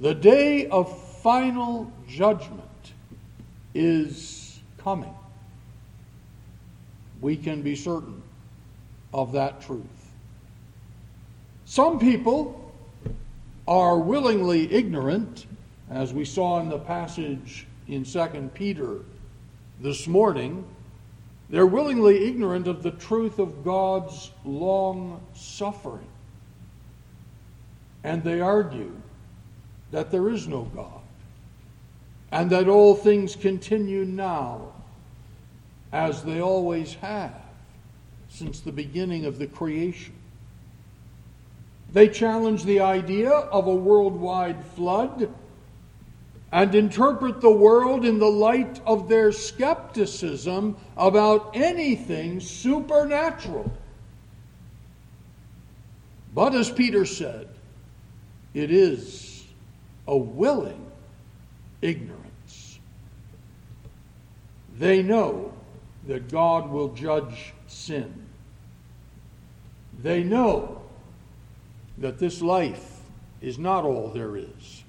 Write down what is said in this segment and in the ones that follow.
The day of final judgment is coming. We can be certain of that truth. Some people are willingly ignorant, as we saw in the passage in 2 Peter this morning. They're willingly ignorant of the truth of God's long suffering. And they argue that there is no God and that all things continue now as they always have since the beginning of the creation. They challenge the idea of a worldwide flood and interpret the world in the light of their skepticism about anything supernatural. But as Peter said, it is a willing ignorance. They know that God will judge sin. They know that this life is not all there is.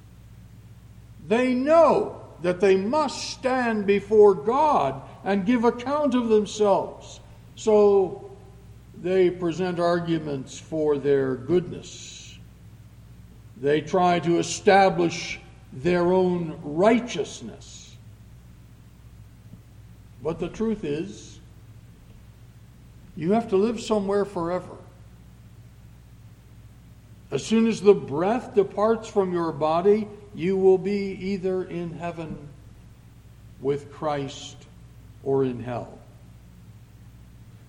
They know that they must stand before God and give account of themselves. So they present arguments for their goodness. They try to establish their own righteousness. But the truth is, you have to live somewhere forever. As soon as the breath departs from your body, you will be either in heaven with Christ or in hell.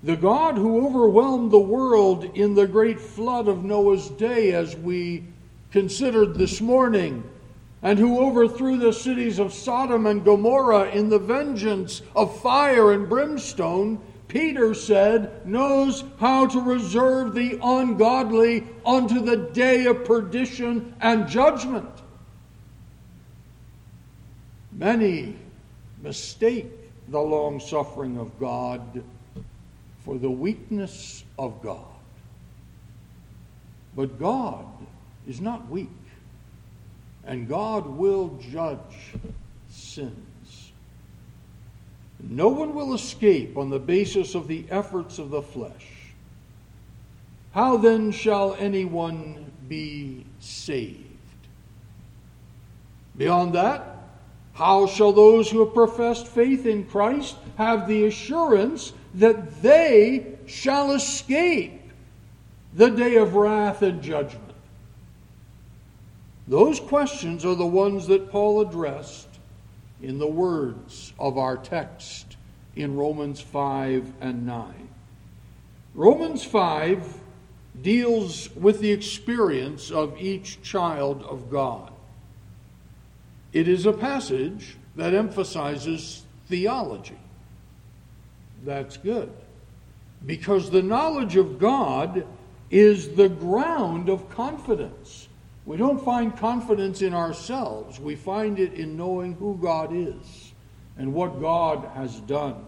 The God who overwhelmed the world in the great flood of Noah's day, as we considered this morning, and who overthrew the cities of Sodom and Gomorrah in the vengeance of fire and brimstone, Peter said, knows how to reserve the ungodly unto the day of perdition and judgment. Many mistake the long suffering of God for the weakness of God. But God is not weak and God will judge sins. No one will escape on the basis of the efforts of the flesh. How then shall anyone be saved? Beyond that, how shall those who have professed faith in Christ have the assurance that they shall escape the day of wrath and judgment? Those questions are the ones that Paul addressed in the words of our text in Romans 5 and 9. Romans 5 deals with the experience of each child of God. It is a passage that emphasizes theology. That's good. Because the knowledge of God is the ground of confidence. We don't find confidence in ourselves, we find it in knowing who God is and what God has done.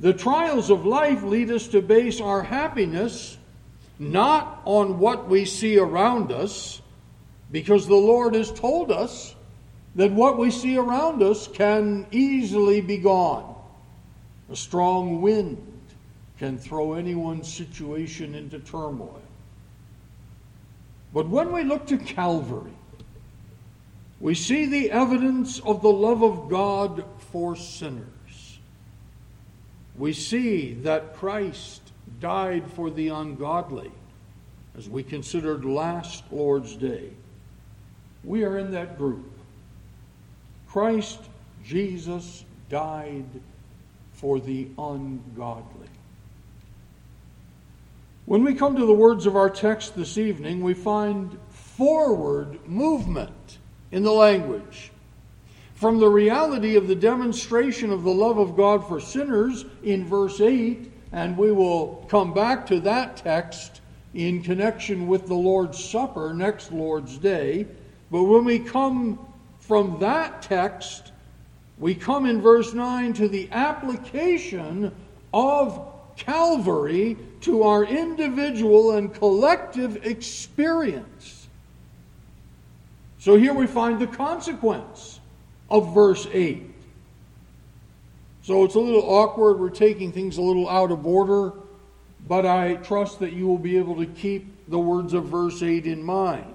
The trials of life lead us to base our happiness not on what we see around us, because the Lord has told us that what we see around us can easily be gone. A strong wind can throw anyone's situation into turmoil. But when we look to Calvary, we see the evidence of the love of God for sinners. We see that Christ died for the ungodly, as we considered last Lord's Day. We are in that group. Christ Jesus died for the ungodly. When we come to the words of our text this evening, we find forward movement in the language. From the reality of the demonstration of the love of God for sinners in verse 8, and we will come back to that text in connection with the Lord's Supper next Lord's Day. But when we come from that text, we come in verse 9 to the application of Calvary to our individual and collective experience. So here we find the consequence of verse 8. So it's a little awkward. We're taking things a little out of order, but I trust that you will be able to keep the words of verse 8 in mind.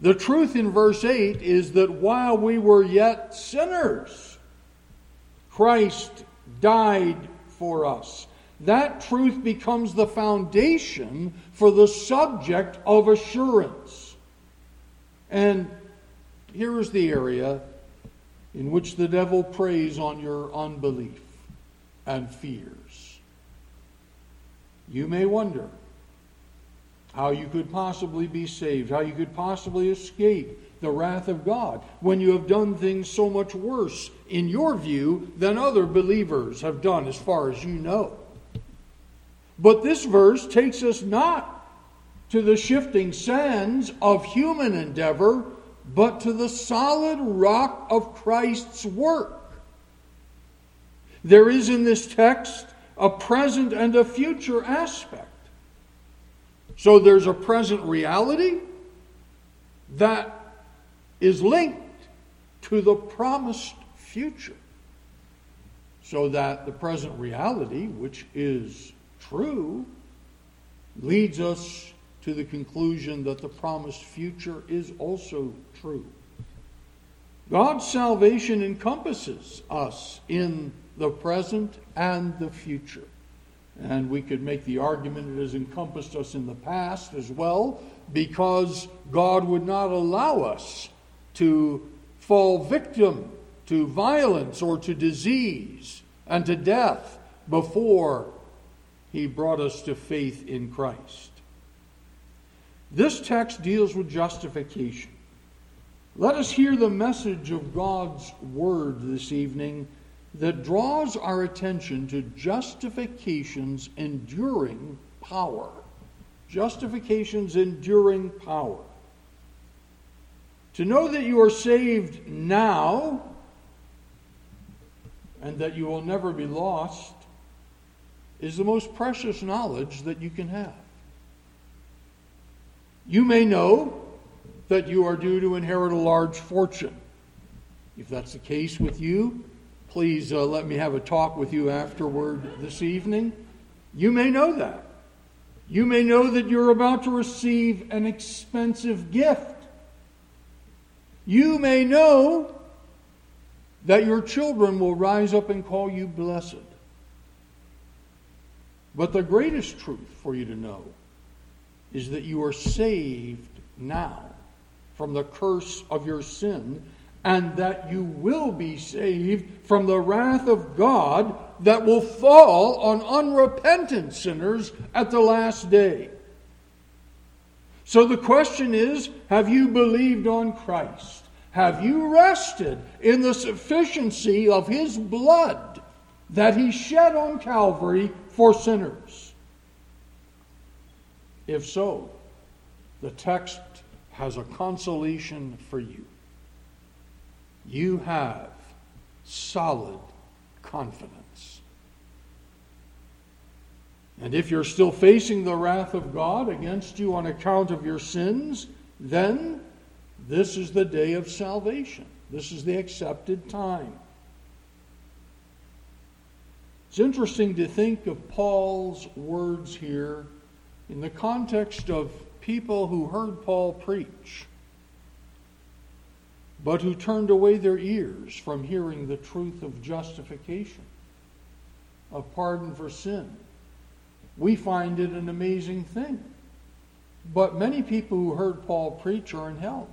The truth in verse 8 is that while we were yet sinners, Christ died for us. That truth becomes the foundation for the subject of assurance. And here is the area in which the devil preys on your unbelief and fears. You may wonder how you could possibly be saved, how you could possibly escape the wrath of God when you have done things so much worse, in your view, than other believers have done, as far as you know. But this verse takes us not to the shifting sands of human endeavor, but to the solid rock of Christ's work. There is in this text a present and a future aspect. So there's a present reality that is linked to the promised future. So that the present reality, which is true, leads us to the conclusion that the promised future is also true. God's salvation encompasses us in the present and the future. And we could make the argument it has encompassed us in the past as well, because God would not allow us to fall victim to violence or to disease and to death before He brought us to faith in Christ. This text deals with justification. Let us hear the message of God's Word this evening that draws our attention to justification's enduring power. Justification's enduring power. To know that you are saved now and that you will never be lost is the most precious knowledge that you can have. You may know that you are due to inherit a large fortune. If that's the case with you, please uh, let me have a talk with you afterward this evening. You may know that. You may know that you're about to receive an expensive gift. You may know that your children will rise up and call you blessed. But the greatest truth for you to know is that you are saved now from the curse of your sin, and that you will be saved from the wrath of God that will fall on unrepentant sinners at the last day. So the question is have you believed on Christ? Have you rested in the sufficiency of his blood that he shed on Calvary for sinners? If so, the text has a consolation for you. You have solid confidence. And if you're still facing the wrath of God against you on account of your sins, then this is the day of salvation. This is the accepted time. It's interesting to think of Paul's words here in the context of people who heard Paul preach, but who turned away their ears from hearing the truth of justification, of pardon for sin. We find it an amazing thing. But many people who heard Paul preach are in hell.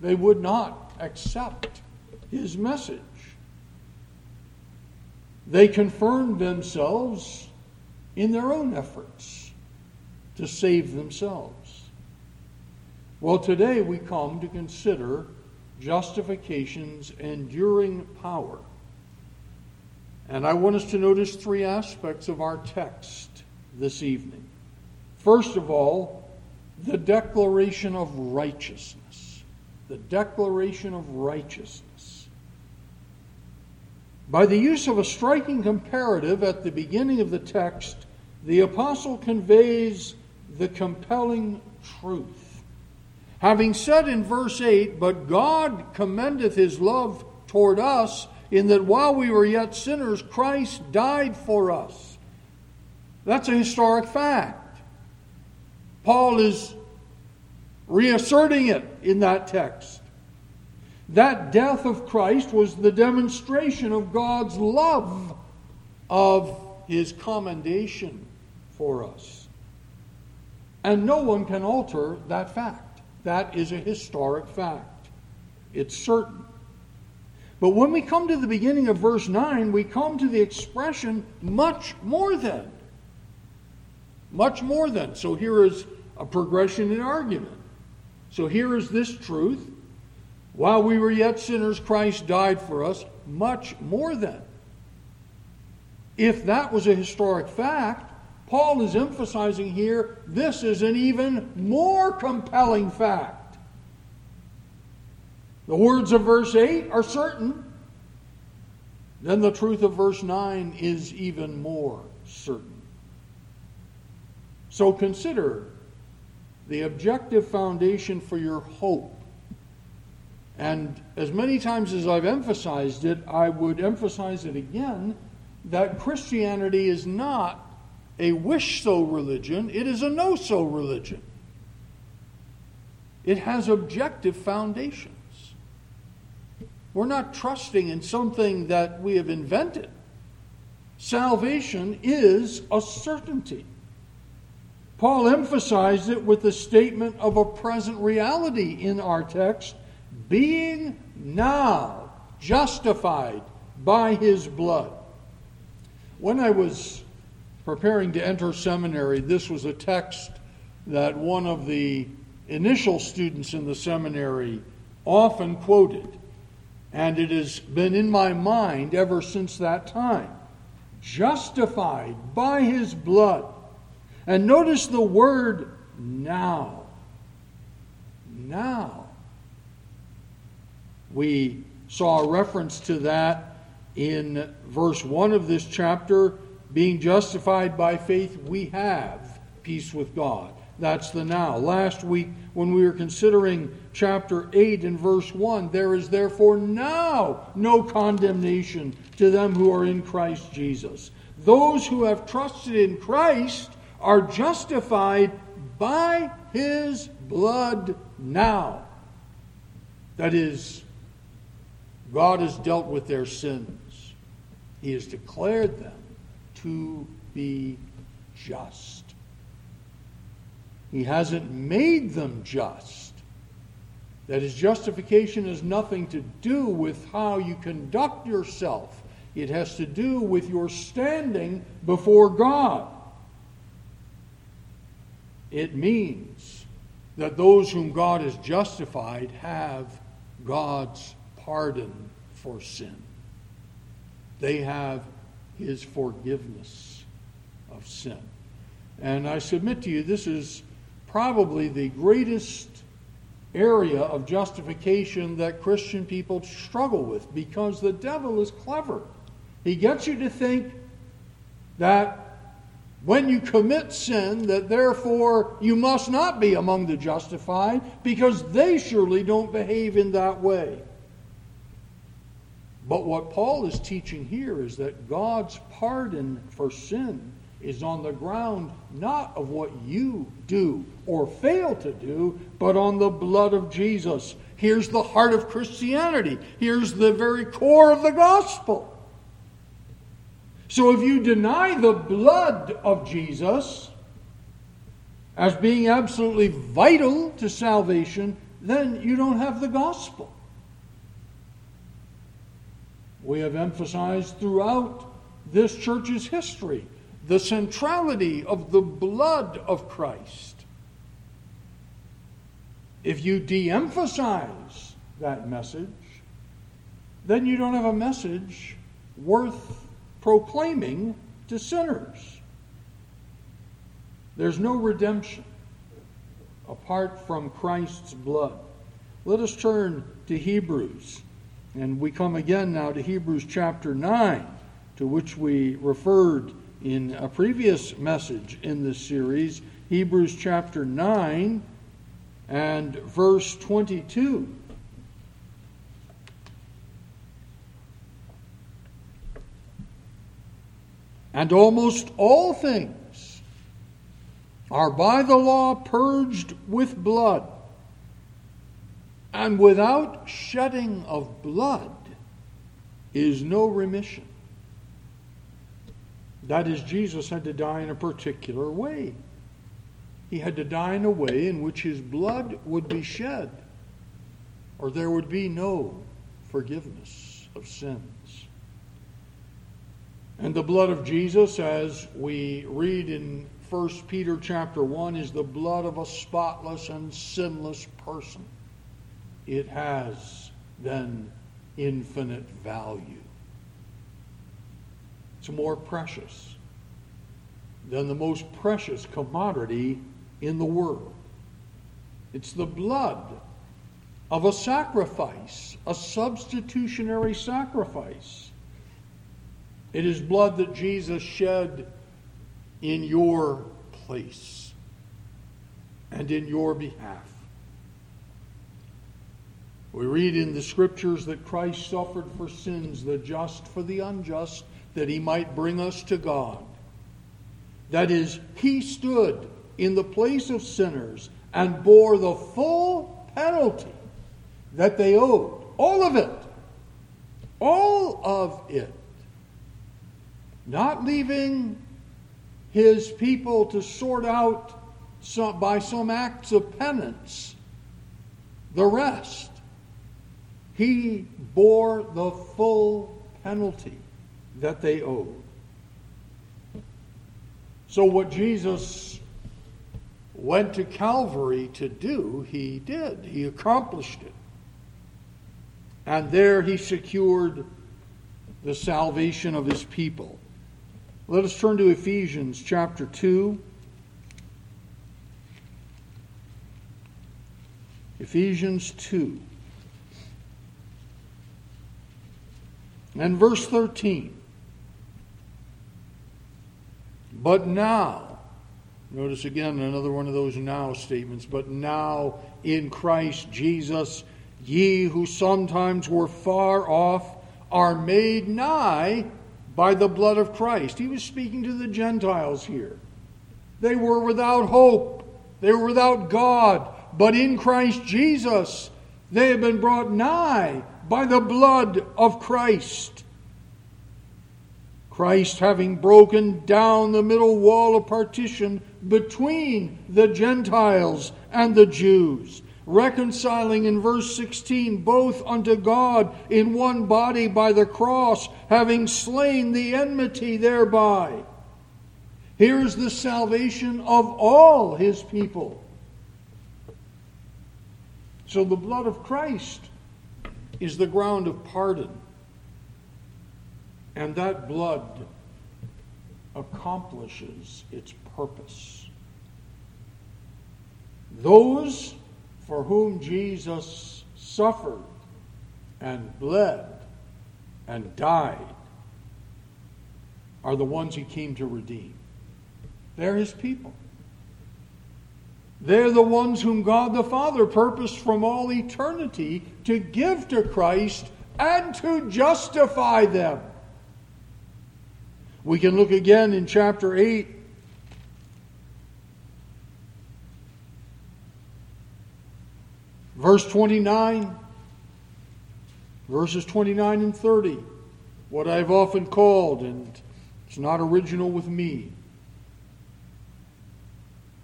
They would not accept his message. They confirmed themselves in their own efforts to save themselves. Well, today we come to consider justification's enduring power. And I want us to notice three aspects of our text this evening. First of all, the declaration of righteousness. The declaration of righteousness. By the use of a striking comparative at the beginning of the text, the apostle conveys the compelling truth. Having said in verse 8, But God commendeth his love toward us, in that while we were yet sinners, Christ died for us. That's a historic fact. Paul is reasserting it in that text. That death of Christ was the demonstration of God's love, of his commendation for us. And no one can alter that fact. That is a historic fact. It's certain. But when we come to the beginning of verse 9, we come to the expression much more than. Much more than. So here is a progression in argument. So here is this truth. While we were yet sinners, Christ died for us. Much more than. If that was a historic fact, Paul is emphasizing here this is an even more compelling fact. The words of verse 8 are certain. Then the truth of verse 9 is even more certain. So consider the objective foundation for your hope. And as many times as I've emphasized it, I would emphasize it again that Christianity is not a wish so religion, it is a know so religion. It has objective foundations. We're not trusting in something that we have invented. Salvation is a certainty. Paul emphasized it with the statement of a present reality in our text being now justified by his blood. When I was preparing to enter seminary, this was a text that one of the initial students in the seminary often quoted, and it has been in my mind ever since that time. Justified by his blood. And notice the word now. Now. We saw a reference to that in verse 1 of this chapter being justified by faith, we have peace with God. That's the now. Last week, when we were considering chapter 8 and verse 1, there is therefore now no condemnation to them who are in Christ Jesus. Those who have trusted in Christ are justified by his blood now. That is, God has dealt with their sins. He has declared them to be just. He hasn't made them just. That his justification has nothing to do with how you conduct yourself. It has to do with your standing before God. It means that those whom God has justified have God's pardon for sin. They have his forgiveness of sin. And I submit to you, this is probably the greatest area of justification that Christian people struggle with because the devil is clever. He gets you to think that when you commit sin, that therefore you must not be among the justified because they surely don't behave in that way. But what Paul is teaching here is that God's pardon for sin is on the ground not of what you do or fail to do, but on the blood of Jesus. Here's the heart of Christianity. Here's the very core of the gospel. So if you deny the blood of Jesus as being absolutely vital to salvation, then you don't have the gospel we have emphasized throughout this church's history the centrality of the blood of Christ. If you de emphasize that message, then you don't have a message worth proclaiming to sinners. There's no redemption apart from Christ's blood. Let us turn to Hebrews and we come again now to Hebrews chapter 9, to which we referred in a previous message in this series. Hebrews chapter 9 and verse 22. And almost all things are by the law purged with blood, and without shedding of blood is no remission. That is, Jesus had to die in a particular way. He had to die in a way in which his blood would be shed, or there would be no forgiveness of sins. And the blood of Jesus, as we read in 1 Peter chapter 1, is the blood of a spotless and sinless person. It has then infinite value. It's more precious than the most precious commodity in the world. It's the blood of a sacrifice, a substitutionary sacrifice. It is blood that Jesus shed in your place and in your behalf. We read in the scriptures that Christ suffered for sins, the just for the unjust, that he might bring us to God. That is, he stood in the place of sinners and bore the full penalty that they owed. All of it. All of it. Not leaving his people to sort out some, by some acts of penance the rest. He bore the full penalty that they owed. So, what Jesus went to Calvary to do, he did. He accomplished it. And there he secured the salvation of his people. Let us turn to Ephesians chapter 2. Ephesians 2. And verse 13. But now, notice again another one of those now statements, but now in Christ Jesus, ye who sometimes were far off are made nigh by the blood of Christ. He was speaking to the Gentiles here. They were without hope, they were without God, but in Christ Jesus, they have been brought nigh by the blood of Christ. Christ having broken down the middle wall of partition between the Gentiles and the Jews, reconciling in verse 16 both unto God in one body by the cross, having slain the enmity thereby. Here is the salvation of all his people. So the blood of Christ is the ground of pardon. And that blood accomplishes its purpose. Those for whom Jesus suffered and bled and died are the ones he came to redeem. They're his people. They're the ones whom God the Father purposed from all eternity to give to Christ and to justify them. We can look again in chapter 8. Verse 29, verses 29 and 30, what I've often called, and it's not original with me,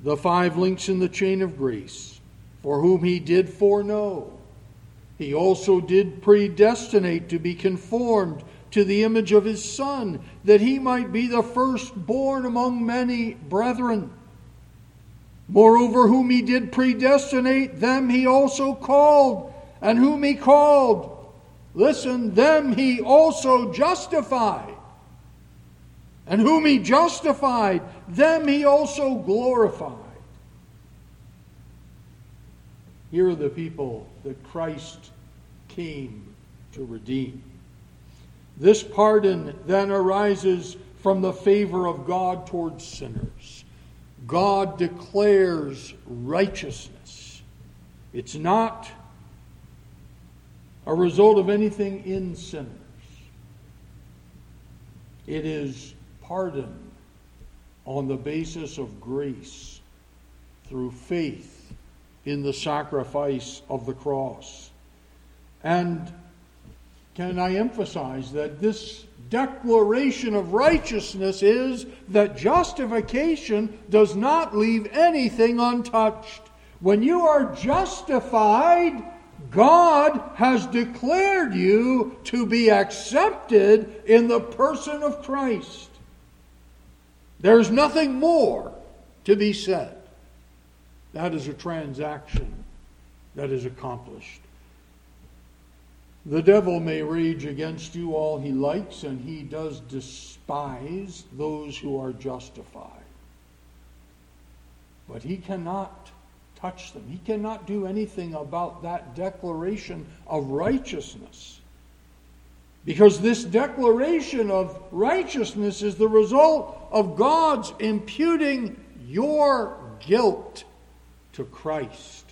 the five links in the chain of grace, for whom he did foreknow. He also did predestinate to be conformed to the image of his Son, that he might be the firstborn among many brethren. Moreover, whom he did predestinate, them he also called, and whom he called, listen, them he also justified. And whom he justified, them he also glorified. Here are the people that Christ came to redeem. This pardon then arises from the favor of God towards sinners. God declares righteousness It's not a result of anything in sinners. It is pardon on the basis of grace through faith in the sacrifice of the cross. And can I emphasize that this declaration of righteousness is that justification does not leave anything untouched. When you are justified, God has declared you to be accepted in the person of Christ. There's nothing more to be said. That is a transaction that is accomplished. The devil may rage against you all he likes, and he does despise those who are justified. But he cannot touch them. He cannot do anything about that declaration of righteousness. Because this declaration of righteousness is the result of God's imputing your guilt to Christ.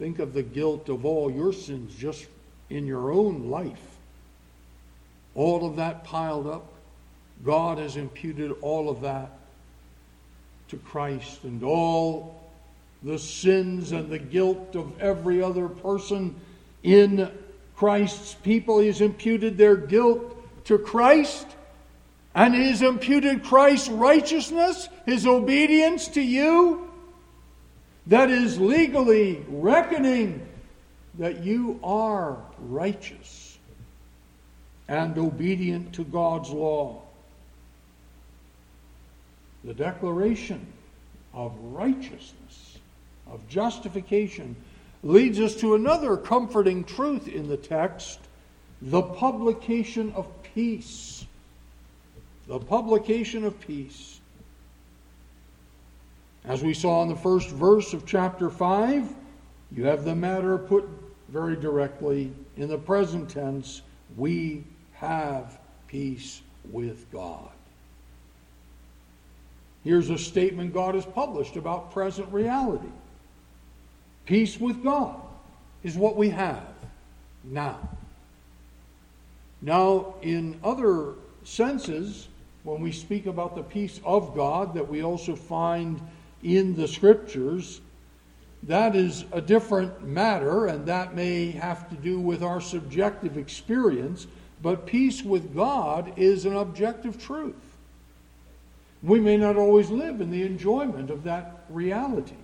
Think of the guilt of all your sins just in your own life. All of that piled up. God has imputed all of that to Christ and all the sins and the guilt of every other person in Christ's people. He's imputed their guilt to Christ and he has imputed Christ's righteousness, his obedience to you that is legally reckoning that you are righteous and obedient to God's law. The declaration of righteousness, of justification, leads us to another comforting truth in the text the publication of peace. The publication of peace. As we saw in the first verse of chapter 5, you have the matter put very directly in the present tense we have peace with God. Here's a statement God has published about present reality. Peace with God is what we have now. Now, in other senses, when we speak about the peace of God that we also find in the scriptures, that is a different matter, and that may have to do with our subjective experience, but peace with God is an objective truth. We may not always live in the enjoyment of that reality,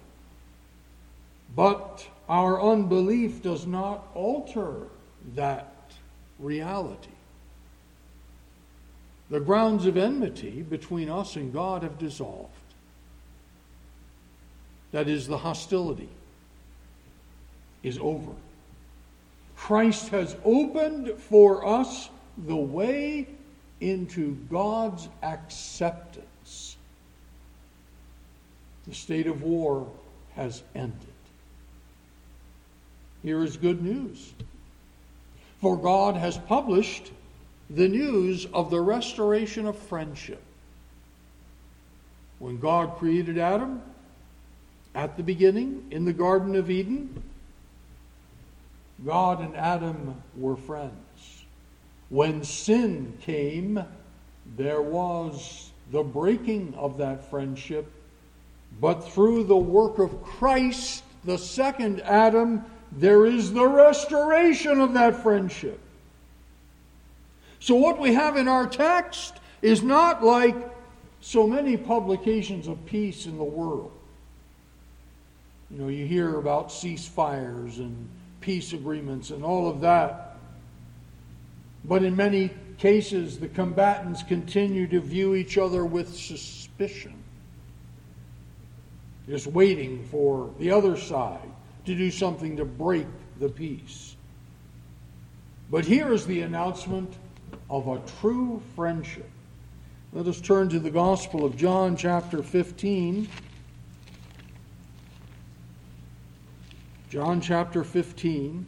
but our unbelief does not alter that reality. The grounds of enmity between us and God have dissolved. That is, the hostility is over. Christ has opened for us the way into God's acceptance. The state of war has ended. Here is good news. For God has published the news of the restoration of friendship. When God created Adam, at the beginning, in the Garden of Eden, God and Adam were friends. When sin came, there was the breaking of that friendship. But through the work of Christ, the second Adam, there is the restoration of that friendship. So, what we have in our text is not like so many publications of peace in the world. You know, you hear about ceasefires and peace agreements and all of that. But in many cases, the combatants continue to view each other with suspicion, just waiting for the other side to do something to break the peace. But here is the announcement of a true friendship. Let us turn to the Gospel of John, chapter 15. John chapter 15.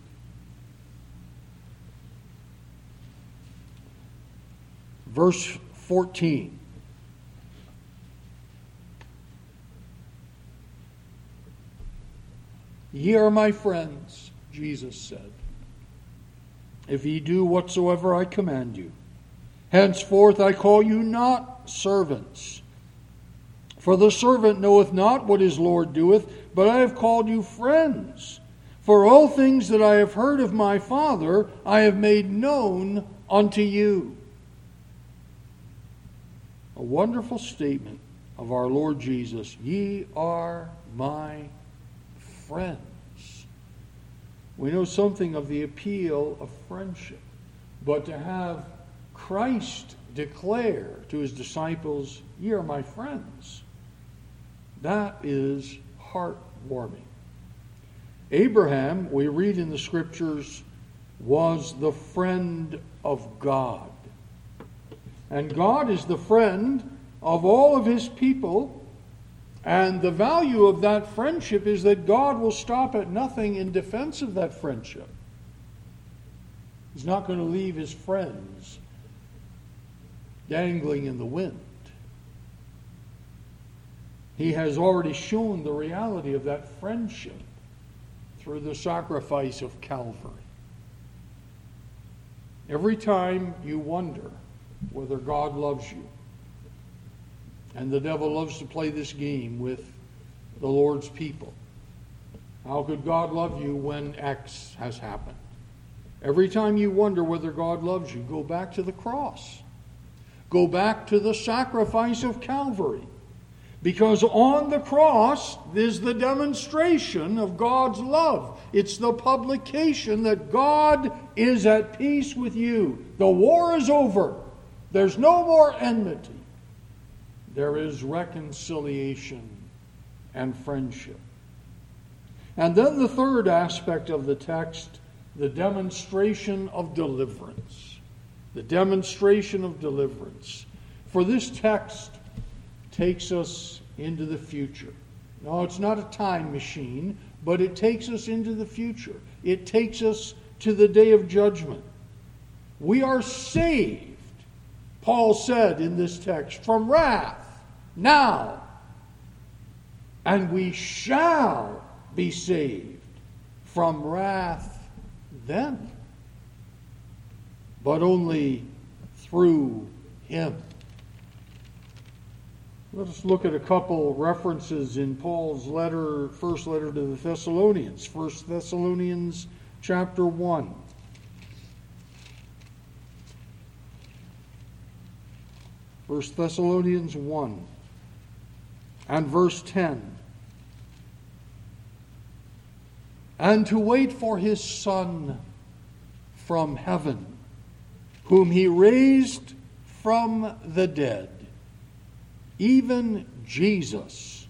Verse 14. Ye are my friends, Jesus said, if ye do whatsoever I command you. Henceforth I call you not servants. For the servant knoweth not what his Lord doeth, but I have called you friends. For all things that I have heard of my Father, I have made known unto you. A wonderful statement of our Lord Jesus Ye are my friends. We know something of the appeal of friendship, but to have Christ declare to his disciples, Ye are my friends, that is heartwarming. Abraham, we read in the scriptures, was the friend of God. And God is the friend of all of his people. And the value of that friendship is that God will stop at nothing in defense of that friendship. He's not going to leave his friends dangling in the wind. He has already shown the reality of that friendship through the sacrifice of Calvary. Every time you wonder whether God loves you, and the devil loves to play this game with the Lord's people. How could God love you when X has happened? Every time you wonder whether God loves you, go back to the cross. Go back to the sacrifice of Calvary. Because on the cross is the demonstration of God's love. It's the publication that God is at peace with you. The war is over. There's no more enmity. There is reconciliation and friendship. And then the third aspect of the text, the demonstration of deliverance. The demonstration of deliverance. For this text takes us into the future. No, it's not a time machine, but it takes us into the future. It takes us to the day of judgment. We are saved, Paul said in this text, from wrath now. And we shall be saved from wrath then, but only through Him. Let us look at a couple references in Paul's letter, first letter to the Thessalonians. First Thessalonians chapter 1. First Thessalonians 1 and verse 10. And to wait for his Son from heaven, whom he raised from the dead even Jesus,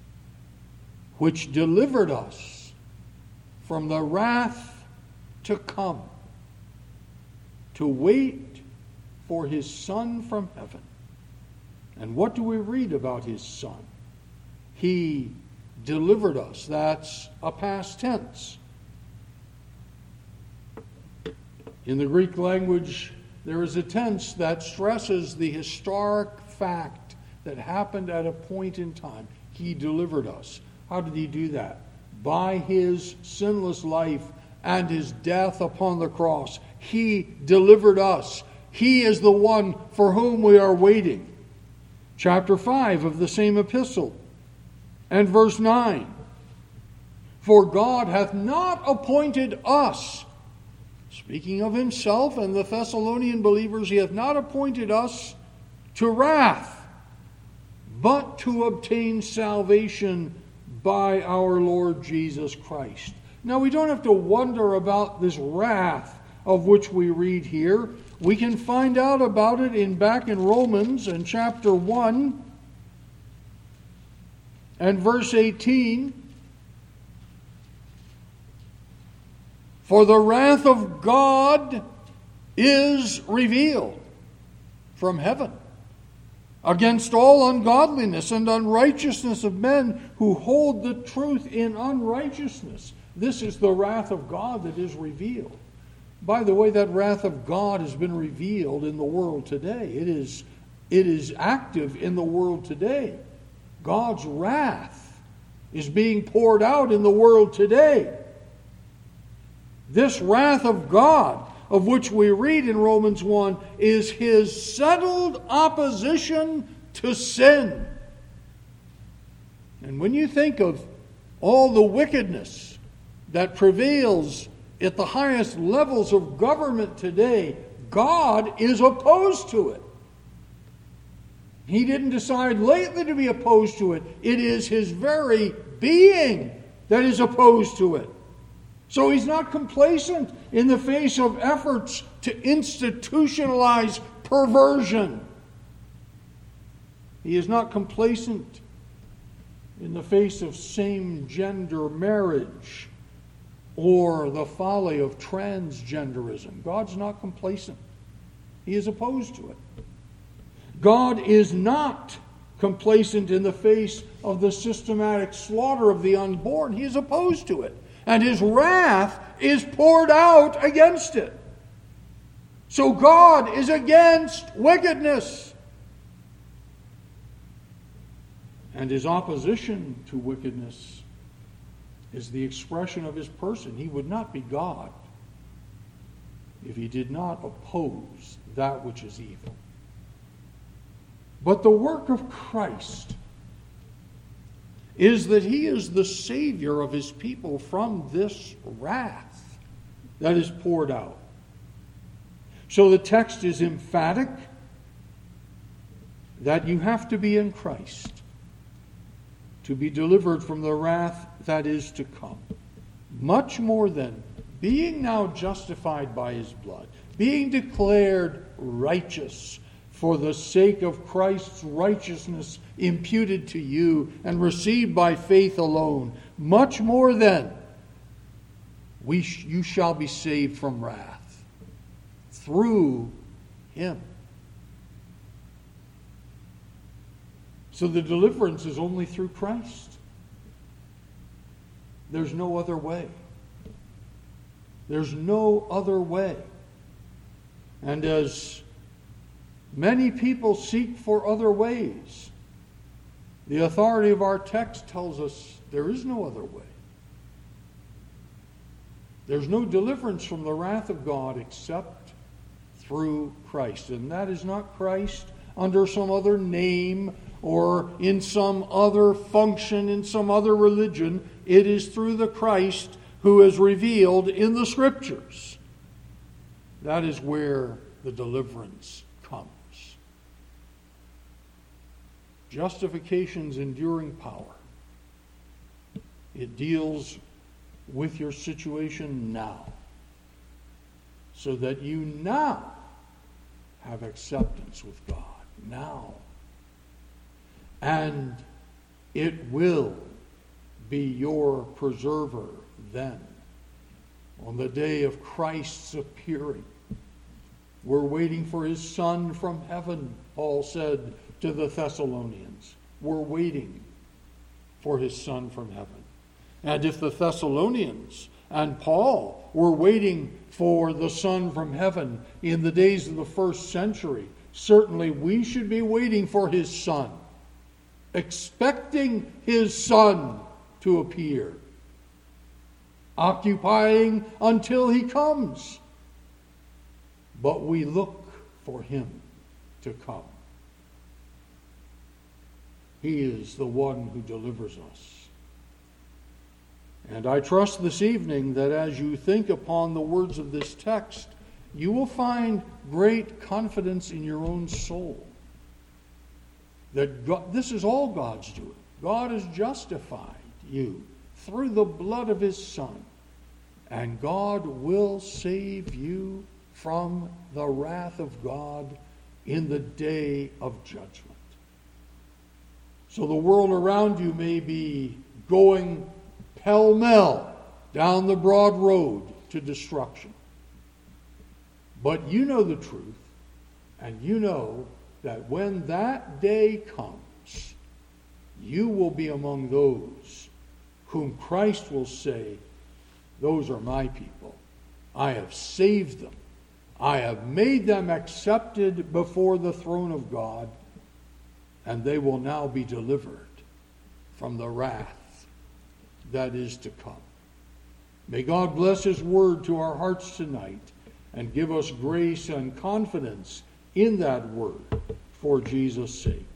which delivered us from the wrath to come, to wait for his Son from heaven. And what do we read about his Son? He delivered us. That's a past tense. In the Greek language, there is a tense that stresses the historic fact that happened at a point in time. He delivered us. How did he do that? By his sinless life and his death upon the cross. He delivered us. He is the one for whom we are waiting. Chapter 5 of the same epistle and verse 9. For God hath not appointed us, speaking of himself and the Thessalonian believers, he hath not appointed us to wrath but to obtain salvation by our Lord Jesus Christ. Now, we don't have to wonder about this wrath of which we read here. We can find out about it in back in Romans in chapter 1 and verse 18. For the wrath of God is revealed from heaven against all ungodliness and unrighteousness of men who hold the truth in unrighteousness. This is the wrath of God that is revealed. By the way, that wrath of God has been revealed in the world today. It is, it is active in the world today. God's wrath is being poured out in the world today. This wrath of God, of which we read in Romans 1, is his settled opposition to sin. And when you think of all the wickedness that prevails at the highest levels of government today, God is opposed to it. He didn't decide lately to be opposed to it. It is his very being that is opposed to it. So he's not complacent in the face of efforts to institutionalize perversion. He is not complacent in the face of same gender marriage or the folly of transgenderism. God's not complacent, He is opposed to it. God is not complacent in the face of the systematic slaughter of the unborn. He is opposed to it. And his wrath is poured out against it. So God is against wickedness. And his opposition to wickedness is the expression of his person. He would not be God if he did not oppose that which is evil. But the work of Christ is that he is the Savior of his people from this wrath that is poured out. So the text is emphatic that you have to be in Christ to be delivered from the wrath that is to come. Much more than being now justified by his blood, being declared righteous for the sake of Christ's righteousness imputed to you and received by faith alone. Much more then, we sh- you shall be saved from wrath through him. So the deliverance is only through Christ. There's no other way. There's no other way. And as Many people seek for other ways. The authority of our text tells us there is no other way. There's no deliverance from the wrath of God except through Christ. And that is not Christ under some other name or in some other function, in some other religion. It is through the Christ who is revealed in the Scriptures. That is where the deliverance comes. Justification's enduring power. It deals with your situation now so that you now have acceptance with God. Now. And it will be your preserver then. On the day of Christ's appearing, we're waiting for his Son from heaven, Paul said to the Thessalonians. We're waiting for his Son from heaven. And if the Thessalonians and Paul were waiting for the Son from heaven in the days of the first century, certainly we should be waiting for his Son, expecting his Son to appear, occupying until he comes. But we look for him to come. He is the one who delivers us. And I trust this evening that as you think upon the words of this text, you will find great confidence in your own soul. That God, this is all God's doing. God has justified you through the blood of His Son. And God will save you from the wrath of God in the day of judgment. So the world around you may be going pell mell down the broad road to destruction. But you know the truth, and you know that when that day comes, you will be among those whom Christ will say, Those are my people. I have saved them. I have made them accepted before the throne of God and they will now be delivered from the wrath that is to come. May God bless His word to our hearts tonight and give us grace and confidence in that word for Jesus' sake.